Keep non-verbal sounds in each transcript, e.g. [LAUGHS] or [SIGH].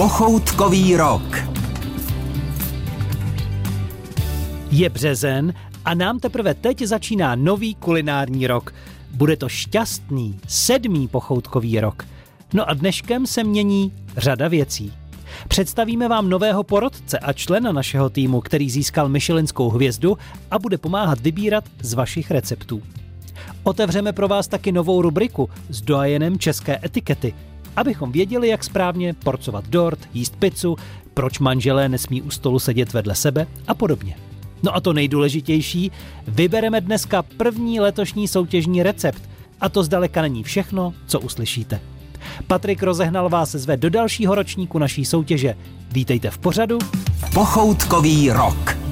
Pochoutkový rok. Je březen a nám teprve teď začíná nový kulinární rok. Bude to šťastný, sedmý pochoutkový rok. No a dneškem se mění řada věcí. Představíme vám nového porodce a člena našeho týmu, který získal Michelinskou hvězdu a bude pomáhat vybírat z vašich receptů. Otevřeme pro vás taky novou rubriku s doajenem české etikety, abychom věděli, jak správně porcovat dort, jíst pizzu, proč manželé nesmí u stolu sedět vedle sebe a podobně. No a to nejdůležitější, vybereme dneska první letošní soutěžní recept. A to zdaleka není všechno, co uslyšíte. Patrik rozehnal vás zve do dalšího ročníku naší soutěže. Vítejte v pořadu. Pochoutkový rok.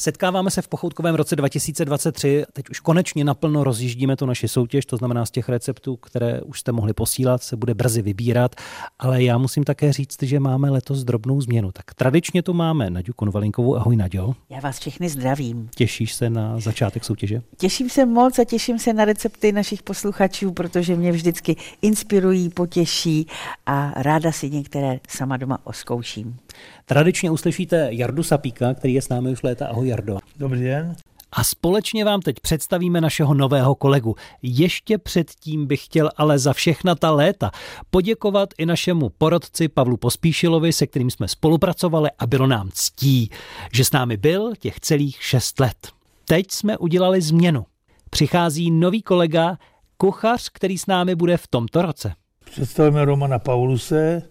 Setkáváme se v pochoutkovém roce 2023. Teď už konečně naplno rozjíždíme tu naši soutěž, to znamená z těch receptů, které už jste mohli posílat, se bude brzy vybírat. Ale já musím také říct, že máme letos drobnou změnu. Tak tradičně tu máme Naďu Konvalinkovou. Ahoj Naďo. Já vás všechny zdravím. Těšíš se na začátek soutěže? Těším se moc a těším se na recepty našich posluchačů, protože mě vždycky inspirují, potěší a ráda si některé sama doma oskouším. Tradičně uslyšíte Jardu Sapíka, který je s námi už léta. Ahoj Jardo. Dobrý den. A společně vám teď představíme našeho nového kolegu. Ještě předtím bych chtěl ale za všechna ta léta poděkovat i našemu porodci Pavlu Pospíšilovi, se kterým jsme spolupracovali a bylo nám ctí, že s námi byl těch celých šest let. Teď jsme udělali změnu. Přichází nový kolega, kuchař, který s námi bude v tomto roce. Představujeme Romana Pauluse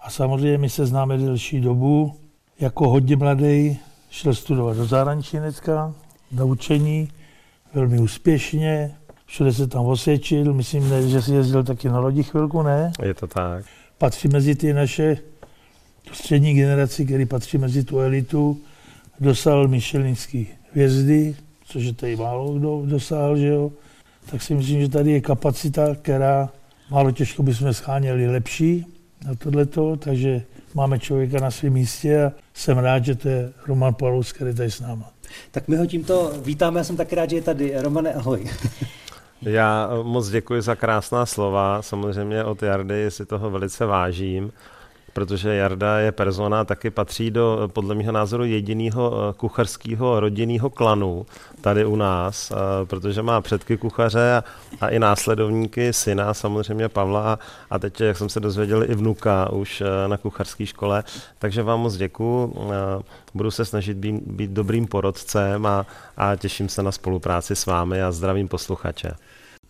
a samozřejmě my se známe delší dobu. Jako hodně mladý šel studovat do zahraničí dneska, na učení, velmi úspěšně, všude se tam osvědčil, myslím, ne, že si jezdil taky na lodi chvilku, ne? Je to tak. Patří mezi ty naše tu střední generaci, který patří mezi tu elitu, dosáhl Michelinský hvězdy, což je tady málo kdo dosáhl, že jo? Tak si myslím, že tady je kapacita, která málo těžko bychom scháněli lepší na tohleto, takže máme člověka na svém místě a jsem rád, že to je Roman Paulus, který je tady s náma. Tak my ho tímto vítáme, já jsem taky rád, že je tady. Romane, ahoj. [LAUGHS] Já moc děkuji za krásná slova, samozřejmě od Jardy si toho velice vážím protože Jarda je persona, taky patří do, podle mého názoru, jediného eh, kuchařského rodinného klanu tady u nás, eh, protože má předky kuchaře a, a i následovníky syna, samozřejmě Pavla a teď, jak jsem se dozvěděl, i vnuka už eh, na kuchařské škole. Takže vám moc děkuji. Budu se snažit být, být dobrým porodcem a, a těším se na spolupráci s vámi a zdravím posluchače.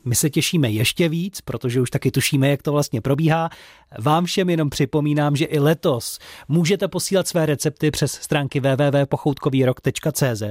My se těšíme ještě víc, protože už taky tušíme, jak to vlastně probíhá. Vám všem jenom připomínám, že i letos můžete posílat své recepty přes stránky www.pochoutkovýrok.cz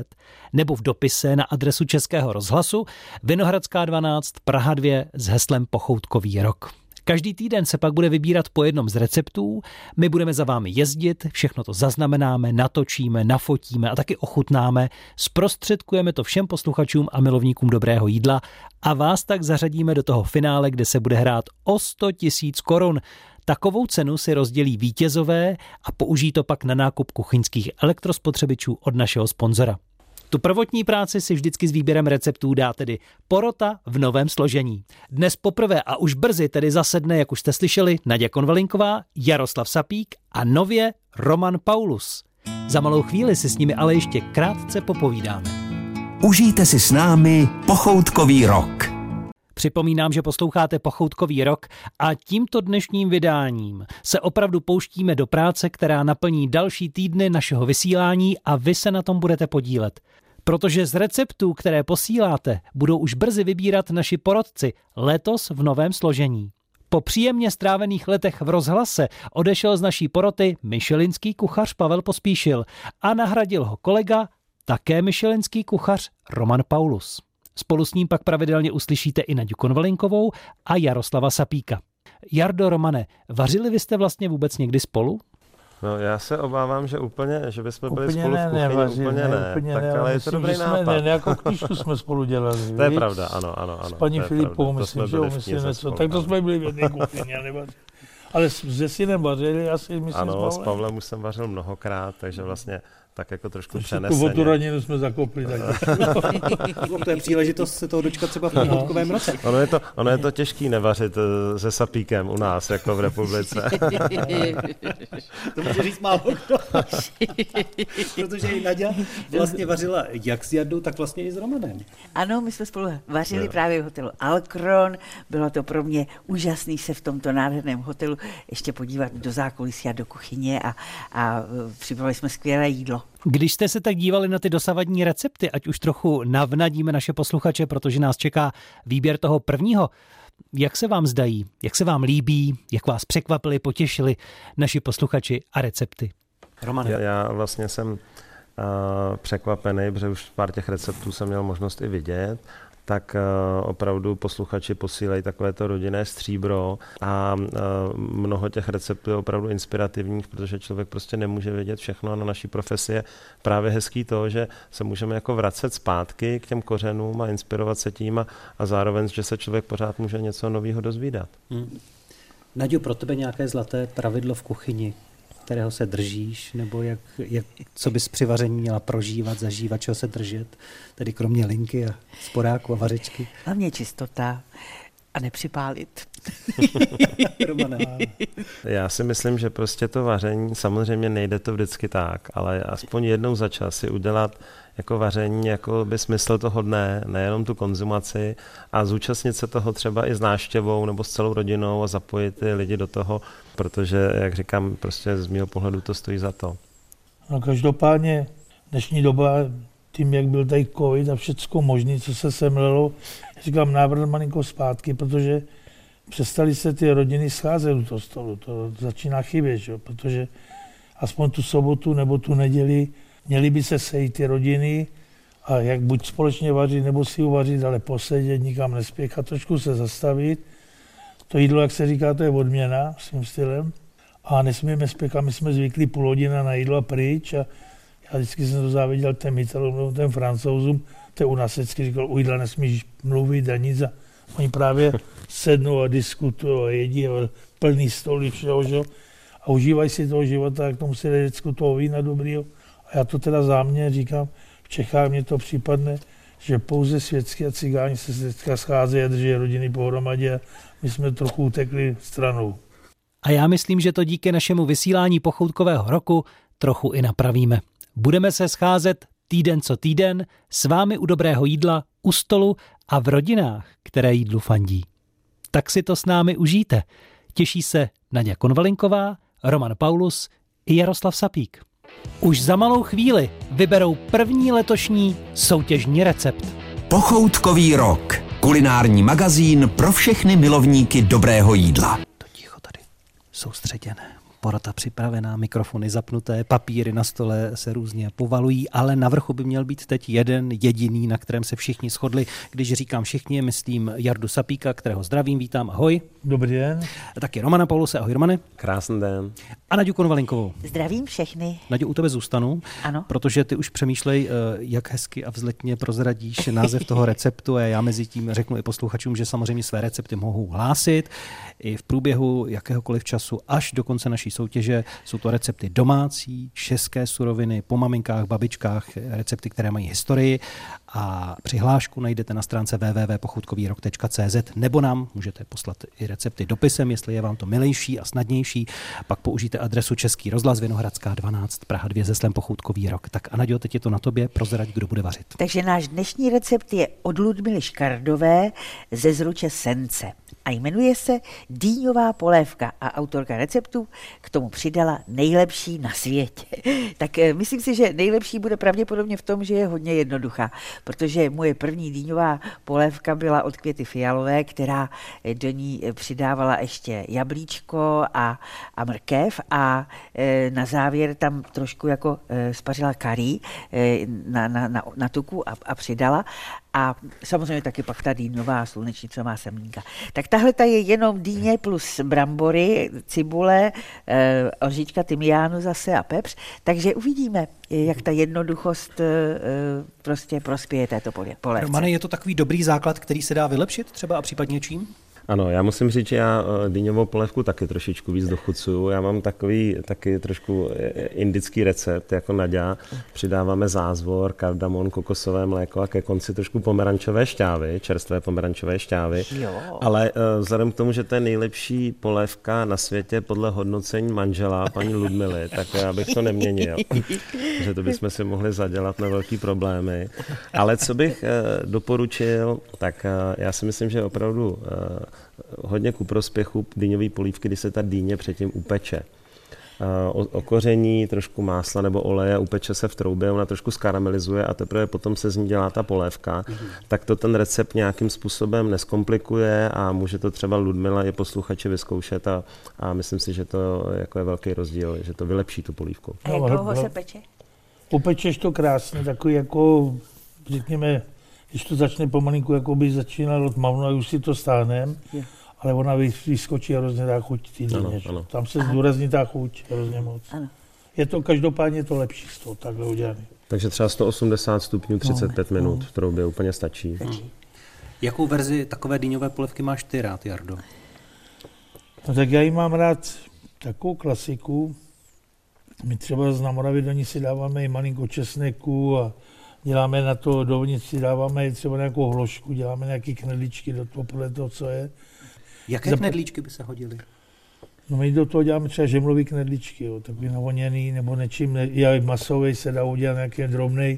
nebo v dopise na adresu Českého rozhlasu Vinohradská 12 Praha 2 s heslem Pochoutkový rok. Každý týden se pak bude vybírat po jednom z receptů, my budeme za vámi jezdit, všechno to zaznamenáme, natočíme, nafotíme a taky ochutnáme, zprostředkujeme to všem posluchačům a milovníkům dobrého jídla a vás tak zařadíme do toho finále, kde se bude hrát o 100 tisíc korun. Takovou cenu si rozdělí vítězové a použijí to pak na nákup kuchyňských elektrospotřebičů od našeho sponzora. Tu prvotní práci si vždycky s výběrem receptů dá tedy porota v novém složení. Dnes poprvé a už brzy tedy zasedne, jak už jste slyšeli, Naděja Konvalinková, Jaroslav Sapík a nově Roman Paulus. Za malou chvíli si s nimi ale ještě krátce popovídáme. Užijte si s námi pochoutkový rok. Připomínám, že posloucháte Pochoutkový rok a tímto dnešním vydáním se opravdu pouštíme do práce, která naplní další týdny našeho vysílání a vy se na tom budete podílet. Protože z receptů, které posíláte, budou už brzy vybírat naši porodci letos v novém složení. Po příjemně strávených letech v rozhlase odešel z naší poroty Michelinský kuchař Pavel Pospíšil a nahradil ho kolega, také Michelinský kuchař Roman Paulus. Spolu s ním pak pravidelně uslyšíte i Naďu Konvalinkovou a Jaroslava Sapíka. Jardo Romane, vařili vy jste vlastně vůbec někdy spolu? No, já se obávám, že úplně, že bychom byli úplně spolu ne, v kuchyni, nevařili, úplně ne, ne, úplně tak ne, ale je to myslím, dobrý že nápad. Jsme, ne, nějakou knížku jsme spolu dělali. [LAUGHS] to je pravda, ano, ano, ano. S paní to myslím, jsme že jo, byli v myslím něco. Tak to jsme byli v jedné kuchyni, já. Ale s- se synem vařili asi, myslím, Ano, s s Pavlem. Pavlem už jsem vařil mnohokrát, takže vlastně tak jako trošku přeneseně. Tu vodu jsme zakopli. Tak. [LAUGHS] no, to je příležitost se toho dočkat třeba v pochodkovém roce. Ono je, to, ono je to těžký nevařit eh, se sapíkem u nás, jako v republice. [LAUGHS] to může říct málo kdo. [LAUGHS] Protože i Nadia vlastně vařila jak s Jardou, tak vlastně i s Romanem. Ano, my jsme spolu vařili no. právě v hotelu Alkron. Bylo to pro mě úžasný se v tomto nádherném hotelu ještě podívat do zákulisí a do kuchyně a, a připravili jsme skvělé jídlo. Když jste se tak dívali na ty dosavadní recepty, ať už trochu navnadíme naše posluchače, protože nás čeká výběr toho prvního, jak se vám zdají, jak se vám líbí, jak vás překvapili, potěšili naši posluchači a recepty? Roman. Já, já vlastně jsem uh, překvapený, protože už pár těch receptů jsem měl možnost i vidět tak eh, opravdu posluchači posílají takovéto rodinné stříbro a eh, mnoho těch receptů je opravdu inspirativních, protože člověk prostě nemůže vědět všechno a na naší profesi je právě hezký to, že se můžeme jako vracet zpátky k těm kořenům a inspirovat se tím a, a zároveň, že se člověk pořád může něco nového dozvídat. Hmm. Naďu, pro tebe nějaké zlaté pravidlo v kuchyni, kterého se držíš, nebo jak, jak, co bys při vaření měla prožívat, zažívat, čeho se držet, tedy kromě linky a sporáku a vařečky? Hlavně čistota a nepřipálit. [LAUGHS] Já si myslím, že prostě to vaření, samozřejmě nejde to vždycky tak, ale aspoň jednou za čas si udělat jako vaření jako by smysl toho dne, nejenom tu konzumaci a zúčastnit se toho třeba i s náštěvou nebo s celou rodinou a zapojit ty lidi do toho, protože, jak říkám, prostě z mého pohledu to stojí za to. No každopádně dnešní doba, tím, jak byl tady covid a všechno možné, co se semlelo, říkám návrat malinko zpátky, protože přestali se ty rodiny scházet u toho stolu. To začíná chybět, že? protože aspoň tu sobotu nebo tu neděli měli by se sejít ty rodiny a jak buď společně vařit, nebo si uvařit, ale posedět, nikam nespěchat, trošku se zastavit. To jídlo, jak se říká, to je odměna svým stylem. A nesmíme spěchat, my jsme zvyklí půl hodina na jídlo a pryč a já vždycky jsem to záviděl těm Italům, těm Francouzům, to u nás vždycky říkal, u jídla nesmíš mluvit a nic. A oni právě sednou a diskutují a jedí a plný stoly všeho, že? a užívají si toho života, jak tomu si vždycky toho vína dobrýho. A já to teda záměrně říkám, v Čechách mě to případne, že pouze světský a cigáni se teďka scházejí a drží rodiny pohromadě my jsme trochu utekli stranou. A já myslím, že to díky našemu vysílání pochoutkového roku trochu i napravíme. Budeme se scházet týden co týden s vámi u dobrého jídla, u stolu a v rodinách, které jídlu fandí. Tak si to s námi užijte. Těší se Nadia Konvalinková, Roman Paulus i Jaroslav Sapík. Už za malou chvíli vyberou první letošní soutěžní recept. Pochoutkový rok. Kulinární magazín pro všechny milovníky dobrého jídla. To ticho tady. Soustředěné porota připravená, mikrofony zapnuté, papíry na stole se různě povalují, ale na vrchu by měl být teď jeden jediný, na kterém se všichni shodli. Když říkám všichni, myslím Jardu Sapíka, kterého zdravím, vítám, ahoj. Dobrý den. Taky Romana Pauluse, ahoj Romane. Krásný den. A Naďu Konvalinkovou. Zdravím všechny. Naďu, u tebe zůstanu, ano. protože ty už přemýšlej, eh, jak hezky a vzletně prozradíš název toho [LAUGHS] receptu a já mezi tím řeknu i posluchačům, že samozřejmě své recepty mohou hlásit i v průběhu jakéhokoliv času až do konce naší soutěže. Jsou to recepty domácí, české suroviny, po maminkách, babičkách, recepty, které mají historii a přihlášku najdete na stránce www.pochutkovýrok.cz nebo nám můžete poslat i recepty dopisem, jestli je vám to milejší a snadnější. Pak použijte adresu Český rozhlas Vinohradská 12 Praha 2 Zeslem Pochoutkový rok. Tak Anadio, teď je to na tobě, prozrať, kdo bude vařit. Takže náš dnešní recept je od Ludmily Škardové ze Zruče Sence a jmenuje se Dýňová polévka a autorka receptu k tomu přidala nejlepší na světě. [LAUGHS] tak eh, myslím si, že nejlepší bude pravděpodobně v tom, že je hodně jednoduchá, protože moje první dýňová polévka byla od Květy Fialové, která do ní přidávala ještě jablíčko a, a mrkev a na závěr tam trošku jako spařila karí na, na, na, na tuku a, a přidala a samozřejmě taky pak ta dýňová slunečnicová semínka. Tak tahle ta je jenom dýně plus brambory, cibule, e, oříčka tymiánu zase a pepř, takže uvidíme, jak ta jednoduchost e, prostě prospěje této polévce. Romane, je to takový dobrý základ, který se dá vylepšit třeba a případně čím? Ano, já musím říct, že já eh, dýňovou polévku taky trošičku víc dochucuju. Já mám takový taky trošku eh, indický recept, jako Nadia. Přidáváme zázvor, kardamon, kokosové mléko a ke konci trošku pomerančové šťávy, čerstvé pomerančové šťávy. Jo. Ale uh, vzhledem k tomu, že to je nejlepší polévka na světě podle hodnocení manžela, paní Ludmily, tak já bych to neměnil. [LAUGHS] že to bychom si mohli zadělat na velký problémy. Ale co bych doporučil, tak já si myslím, že opravdu hodně ku prospěchu dýňové polívky, kdy se ta dýně předtím upeče. Okoření, trošku másla nebo oleje, upeče se v troubě, ona trošku skaramelizuje a teprve potom se z ní dělá ta polévka. Mm-hmm. Tak to ten recept nějakým způsobem neskomplikuje a může to třeba Ludmila i posluchači vyzkoušet a, a myslím si, že to jako je velký rozdíl, že to vylepší tu polívku. A jak dlouho se peče? Upečeš to krásně, takový jako, řekněme, když to začne pomalinku jako by začínalo tmavno a už si to stáhnem, ale ona vyskočí hrozně ta chuť ty ano, ano. Tam se zdůrazní ta chuť hrozně moc. Ano. Je to každopádně to lepší z toho takhle udělané. Takže třeba 180 stupňů 35 no, minut, no. v troubě úplně stačí. stačí. Jakou verzi takové dýňové polivky máš ty rád, Jardo? No tak já ji mám rád takovou klasiku. My třeba z Namoravy do ní si dáváme i malinko česneku a děláme na to dovnitř, dáváme třeba nějakou hložku, děláme nějaké knedlíčky do toho, podle toho, co je. Jaké Zap... knedlíčky by se hodily? No my do toho děláme třeba žemlový knedlíčky, jo, takový navoněný, nebo nečím, ne, i masový se dá udělat nějaký drobný.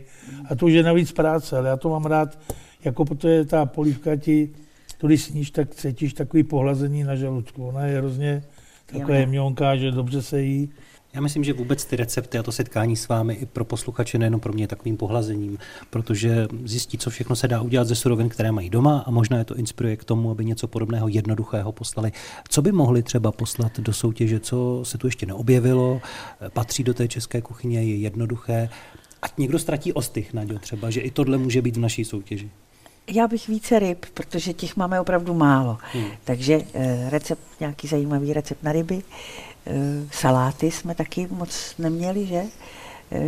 A to už je navíc práce, ale já to mám rád, jako protože ta polívka ti, to když sníš, tak cítíš takový pohlazení na žaludku. Ona je hrozně taková jemňonká, že dobře se jí. Já myslím, že vůbec ty recepty a to setkání s vámi i pro posluchače nejenom pro mě je takovým pohlazením, protože zjistí, co všechno se dá udělat ze surovin, které mají doma a možná je to inspiruje k tomu, aby něco podobného jednoduchého poslali. Co by mohli třeba poslat do soutěže, co se tu ještě neobjevilo, patří do té české kuchyně, je jednoduché, ať někdo ztratí ostych, Naďo, třeba, že i tohle může být v naší soutěži. Já bych více ryb, protože těch máme opravdu málo. Hmm. Takže eh, recept, nějaký zajímavý recept na ryby. Eh, saláty jsme taky moc neměli, že? Eh,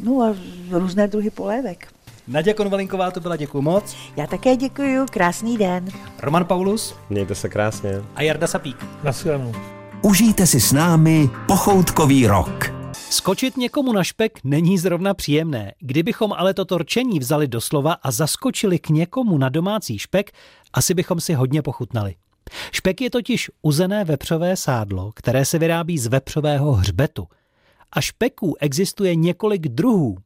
no a různé druhy polévek. Naděja Konvalinková to byla, děkuji moc. Já také děkuji, krásný den. Roman Paulus. Mějte se krásně. A Jarda Sapík. Naschledanou. Užijte si s námi pochoutkový rok. Skočit někomu na špek není zrovna příjemné. Kdybychom ale toto rčení vzali doslova a zaskočili k někomu na domácí špek, asi bychom si hodně pochutnali. Špek je totiž uzené vepřové sádlo, které se vyrábí z vepřového hřbetu. A špeků existuje několik druhů.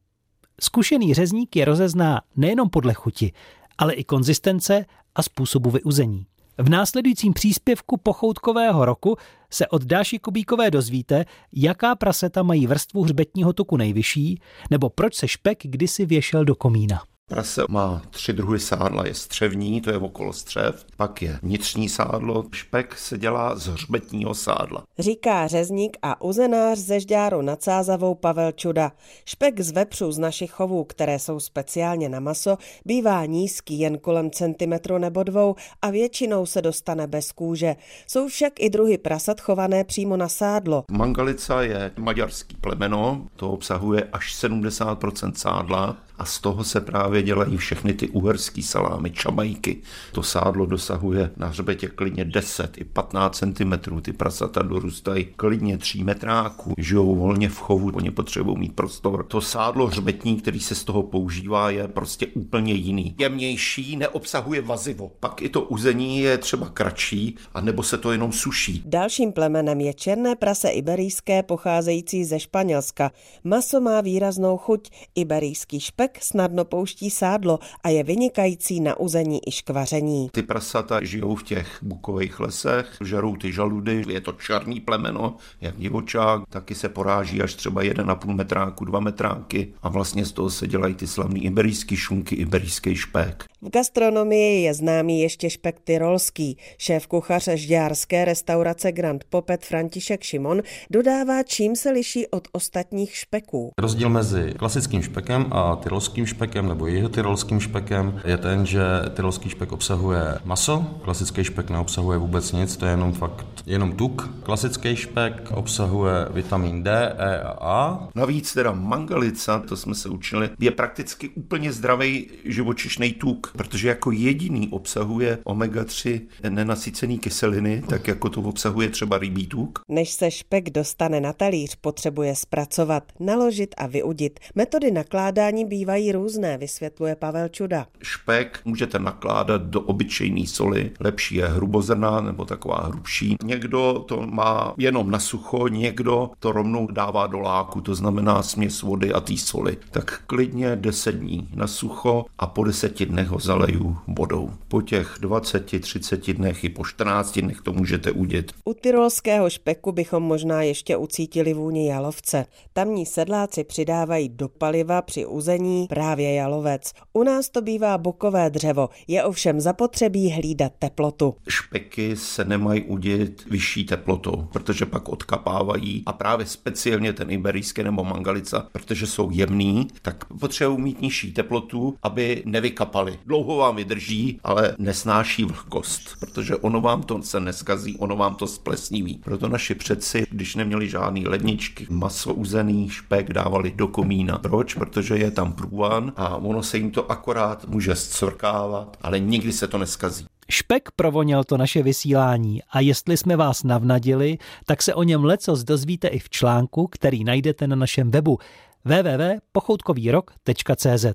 Zkušený řezník je rozezná nejenom podle chuti, ale i konzistence a způsobu vyuzení. V následujícím příspěvku pochoutkového roku se od Dáši Kubíkové dozvíte, jaká praseta mají vrstvu hřbetního tuku nejvyšší, nebo proč se špek kdysi věšel do komína. Prase má tři druhy sádla. Je střevní, to je okolo střev, pak je vnitřní sádlo, špek se dělá z hřbetního sádla. Říká řezník a uzenář ze Žďáru nad Sázavou Pavel Čuda. Špek z vepřů z našich chovů, které jsou speciálně na maso, bývá nízký jen kolem centimetru nebo dvou a většinou se dostane bez kůže. Jsou však i druhy prasat chované přímo na sádlo. Mangalica je maďarský plemeno, to obsahuje až 70% sádla a z toho se právě dělají všechny ty uherský salámy, čamajky. To sádlo dosahuje na hřbetě klidně 10 i 15 cm. Ty prasata dorůstají klidně 3 metráků. Žijou volně v chovu, oni potřebují mít prostor. To sádlo hřbetní, který se z toho používá, je prostě úplně jiný. Jemnější, neobsahuje vazivo. Pak i to uzení je třeba kratší, a nebo se to jenom suší. Dalším plemenem je černé prase iberijské pocházející ze Španělska. Maso má výraznou chuť. Iberijský špek Člověk snadno pouští sádlo a je vynikající na uzení i škvaření. Ty prasata žijou v těch bukových lesech, žerou ty žaludy, je to černý plemeno, jak divočák, taky se poráží až třeba 1,5 metráku, 2 metráky a vlastně z toho se dělají ty slavný iberijský šunky, iberijský špek. V gastronomii je známý ještě špek tyrolský. Šéf kuchaře žďárské restaurace Grand Popet František Šimon dodává, čím se liší od ostatních špeků. Rozdíl mezi klasickým špekem a tyrolským tyrolským špekem nebo tyrolským špekem, je ten, že tyrolský špek obsahuje maso, klasický špek neobsahuje vůbec nic, to je jenom fakt jenom tuk. Klasický špek obsahuje vitamin D, E a A. Navíc teda mangalica, to jsme se učili, je prakticky úplně zdravý živočišný tuk, protože jako jediný obsahuje omega-3 nenasycený kyseliny, tak jako to obsahuje třeba rybí tuk. Než se špek dostane na talíř, potřebuje zpracovat, naložit a vyudit. Metody nakládání bývají různé, vysvětluje Pavel Čuda. Špek můžete nakládat do obyčejné soli, lepší je hrubozrná nebo taková hrubší. Někdo to má jenom na sucho, někdo to rovnou dává do láku, to znamená směs vody a té soli. Tak klidně 10 dní na sucho a po 10 dnech ho zaleju vodou. Po těch 20-30 dnech i po 14 dnech to můžete udět. U tyrolského špeku bychom možná ještě ucítili vůni jalovce. Tamní sedláci přidávají do paliva při uzení právě jalovec. U nás to bývá bukové dřevo, je ovšem zapotřebí hlídat teplotu. Špeky se nemají udět vyšší teplotou, protože pak odkapávají a právě speciálně ten iberijský nebo mangalica, protože jsou jemný, tak potřebují mít nižší teplotu, aby nevykapali. Dlouho vám vydrží, ale nesnáší vlhkost, protože ono vám to se neskazí, ono vám to splesniví. Proto naši předci, když neměli žádný ledničky, maso uzený, špek dávali do komína. Proč? Protože je tam průvan a ono se jim to akorát může scvrkávat, ale nikdy se to neskazí. Špek provoněl to naše vysílání a jestli jsme vás navnadili, tak se o něm lecos dozvíte i v článku, který najdete na našem webu www.pochoutkovýrok.cz.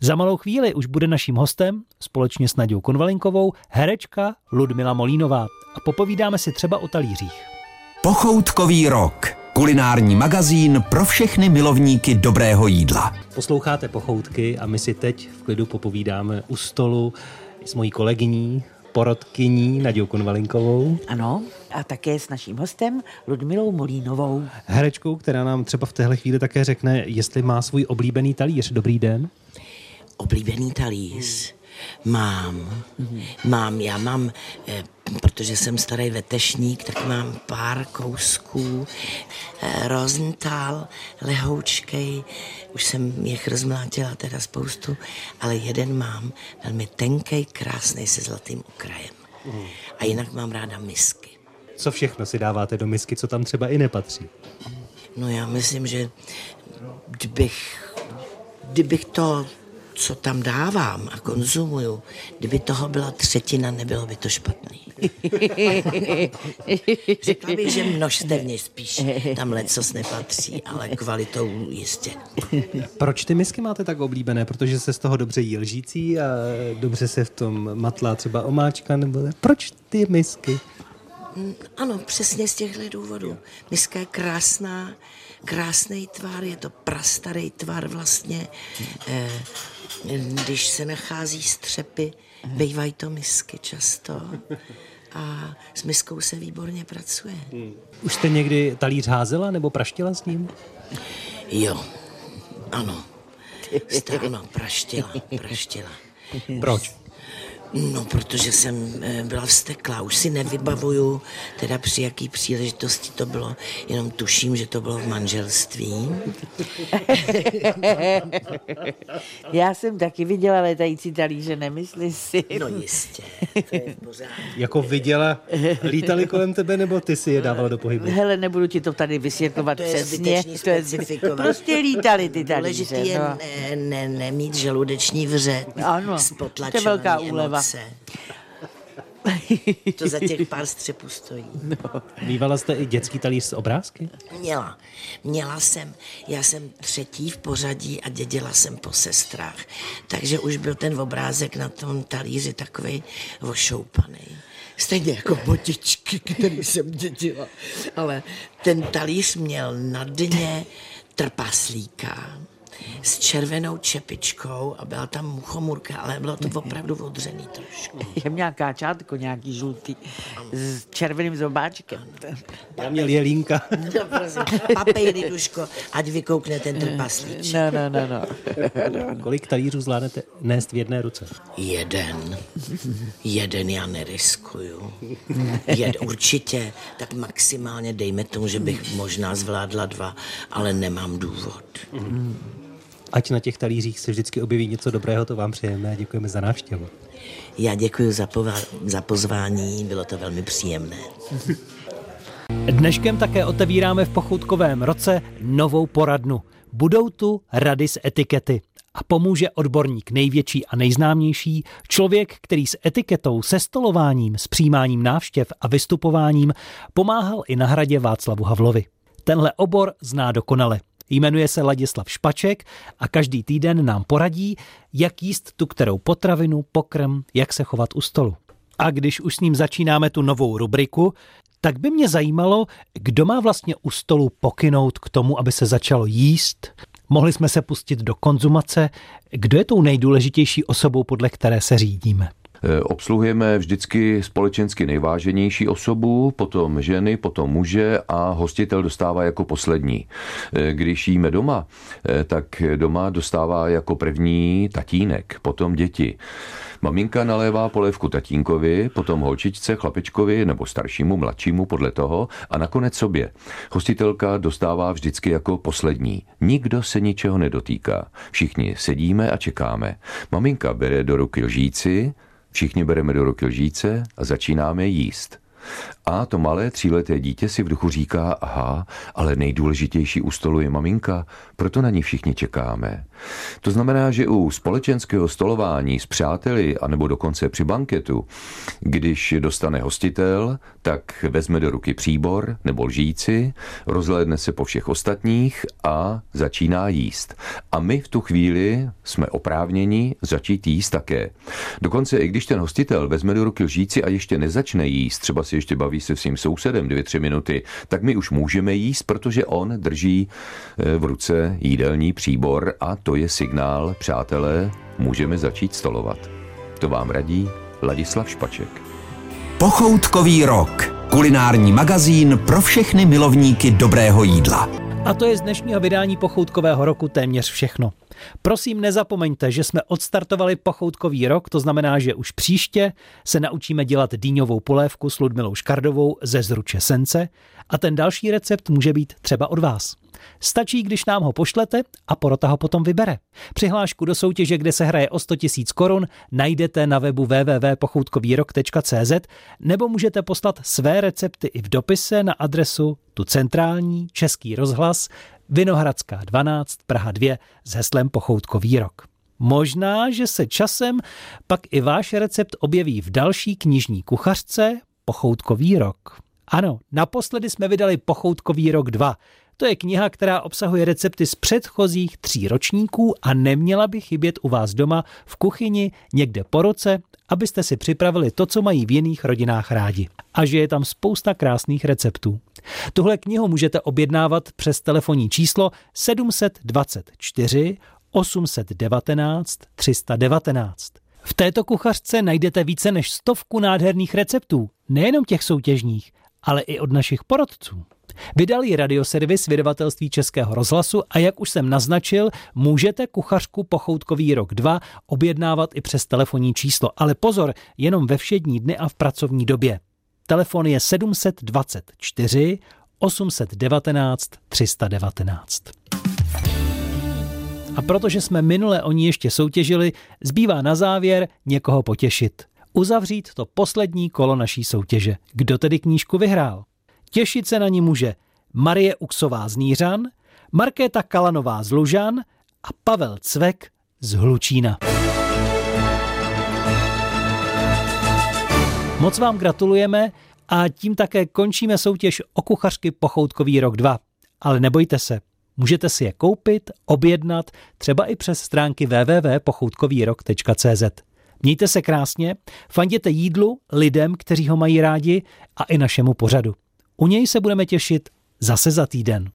Za malou chvíli už bude naším hostem, společně s Nadějou Konvalinkovou, herečka Ludmila Molínová a popovídáme si třeba o talířích. Pochoutkový rok. Kulinární magazín pro všechny milovníky dobrého jídla. Posloucháte pochoutky a my si teď v klidu popovídáme u stolu s mojí kolegyní, porodkyní Nadějou Konvalinkovou. Ano, a také s naším hostem Ludmilou Molínovou. Herečkou, která nám třeba v téhle chvíli také řekne, jestli má svůj oblíbený talíř. Dobrý den. Oblíbený talíř? Mám. Mám, já mám, eh, protože jsem starý vetešník, tak mám pár kousků. Eh, Rosenthal, lehoučkej, už jsem jich rozmlátila teda spoustu, ale jeden mám, velmi tenkej, krásný se zlatým okrajem. A jinak mám ráda misky. Co všechno si dáváte do misky, co tam třeba i nepatří? No já myslím, že kdybych, kdybych to, co tam dávám a konzumuju, kdyby toho byla třetina, nebylo by to špatný. [LAUGHS] Řekla bych, že množstevně spíš tam lecos nepatří, ale kvalitou jistě. Proč ty misky máte tak oblíbené? Protože se z toho dobře jí lžící a dobře se v tom matlá třeba omáčka? Nebo proč ty misky? Mm, Ano, přesně z těchto důvodů. Miska je krásná, krásný tvar, je to prastarý tvar vlastně. Eh, Když se nachází střepy, bývají to misky často. A s miskou se výborně pracuje. Už jste někdy talíř házela nebo praštila s ním? Jo, ano. Jste, ano, praštila, praštila. Proč? No, protože jsem eh, byla vsteklá. Už si nevybavuju, teda při jaký příležitosti to bylo. Jenom tuším, že to bylo v manželství. [LAUGHS] Já jsem taky viděla letající talíře, nemyslí si. No jistě, to je v pořádku. Jako viděla, lítali kolem tebe nebo ty si je dávala do pohybu? Hele, nebudu ti to tady vysvětlovat To je přesně. To je. Prostě lítali ty talíře. Důležitý je no. ne, ne, nemít žaludeční vřet. Ano, to je velká úleva. Emoce. To za těch pár střepů stojí. Mývala jste i dětský talíř s obrázky? Měla. Měla jsem, já jsem třetí v pořadí a dědila jsem po sestrách. Takže už byl ten obrázek na tom talíři takový ošoupaný. Stejně jako botičky, který jsem dědila. Ale ten talíř měl na dně trpaslíka s červenou čepičkou a byla tam muchomurka, ale bylo to opravdu odřený trošku. [LAUGHS] Já měla káčátko nějaký žlutý s červeným zobáčkem. Já měl jelínka. [LAUGHS] No, prosím, papejry, Duško, ať vykoukne ten trpaslíček. No, no, no, no. [LAUGHS] Kolik talířů zvládnete nést v jedné ruce? Jeden. Jeden já neriskuju. Jed, určitě, tak maximálně dejme tomu, že bych možná zvládla dva, ale nemám důvod. A ať na těch talířích se vždycky objeví něco dobrého, to vám přejeme a děkujeme za návštěvu. Já děkuji za, pova- za pozvání, bylo to velmi příjemné. Dneškem také otevíráme v pochoutkovém roce novou poradnu. Budou tu rady z etikety a pomůže odborník největší a nejznámější, člověk, který s etiketou, se stolováním, s přijímáním návštěv a vystupováním pomáhal i na hradě Václavu Havlovi. Tenhle obor zná dokonale. Jmenuje se Ladislav Špaček a každý týden nám poradí, jak jíst tu kterou potravinu, pokrm, jak se chovat u stolu. A když už s ním začínáme tu novou rubriku, tak by mě zajímalo, kdo má vlastně u stolu pokynout k tomu, aby se začalo jíst. Mohli jsme se pustit do konzumace. Kdo je tou nejdůležitější osobou, podle které se řídíme? E, obsluhujeme vždycky společensky nejváženější osobu, potom ženy, potom muže a hostitel dostává jako poslední. E, když jíme doma, e, tak doma dostává jako první tatínek, potom děti. Maminka nalévá polévku tatínkovi, potom holčičce, chlapečkovi nebo staršímu, mladšímu podle toho a nakonec sobě. Hostitelka dostává vždycky jako poslední. Nikdo se ničeho nedotýká. Všichni sedíme a čekáme. Maminka bere do ruky lžíci, všichni bereme do ruky lžíce a začínáme jíst. A to malé tříleté dítě si v duchu říká, aha, ale nejdůležitější u stolu je maminka, proto na ní všichni čekáme. To znamená, že u společenského stolování s přáteli, anebo dokonce při banketu, když dostane hostitel, tak vezme do ruky příbor nebo lžíci, rozhlédne se po všech ostatních a začíná jíst. A my v tu chvíli jsme oprávněni začít jíst také. Dokonce i když ten hostitel vezme do ruky lžíci a ještě nezačne jíst, třeba si ještě baví se svým sousedem dvě, tři minuty, tak my už můžeme jíst, protože on drží eh, v ruce jídelní příbor a to je signál, přátelé, můžeme začít stolovat. To vám radí Ladislav Špaček. Pochoutkový rok. Kulinární magazín pro všechny milovníky dobrého jídla. A to je z dnešního vydání pochoutkového roku téměř všechno. Prosím, nezapomeňte, že jsme odstartovali pochoutkový rok, to znamená, že už příště se naučíme dělat dýňovou polévku s Ludmilou Škardovou ze zruče sence a ten další recept může být třeba od vás. Stačí, když nám ho pošlete a porota ho potom vybere. Přihlášku do soutěže, kde se hraje o 100 000 korun, najdete na webu www.pochoutkovýrok.cz nebo můžete poslat své recepty i v dopise na adresu tu centrální Český rozhlas Vinohradská 12 Praha 2 s heslem Pochoutkový rok. Možná, že se časem pak i váš recept objeví v další knižní kuchařce Pochoutkový rok. Ano, naposledy jsme vydali Pochoutkový rok 2. To je kniha, která obsahuje recepty z předchozích tří ročníků a neměla by chybět u vás doma v kuchyni někde po roce, abyste si připravili to, co mají v jiných rodinách rádi. A že je tam spousta krásných receptů. Tuhle knihu můžete objednávat přes telefonní číslo 724 819 319. V této kuchařce najdete více než stovku nádherných receptů, nejenom těch soutěžních, ale i od našich porodců. Vydal ji radioservis vydavatelství Českého rozhlasu a jak už jsem naznačil, můžete kuchařku Pochoutkový rok 2 objednávat i přes telefonní číslo. Ale pozor, jenom ve všední dny a v pracovní době. Telefon je 724 819 319. A protože jsme minule o ní ještě soutěžili, zbývá na závěr někoho potěšit. Uzavřít to poslední kolo naší soutěže. Kdo tedy knížku vyhrál? Těšit se na ní může Marie Uksová z Nířan, Markéta Kalanová z Lužan a Pavel Cvek z Hlučína. Moc vám gratulujeme a tím také končíme soutěž o kuchařky Pochoutkový rok 2. Ale nebojte se, můžete si je koupit, objednat, třeba i přes stránky www.pochoutkovýrok.cz. Mějte se krásně, fanděte jídlu, lidem, kteří ho mají rádi a i našemu pořadu. U něj se budeme těšit zase za týden.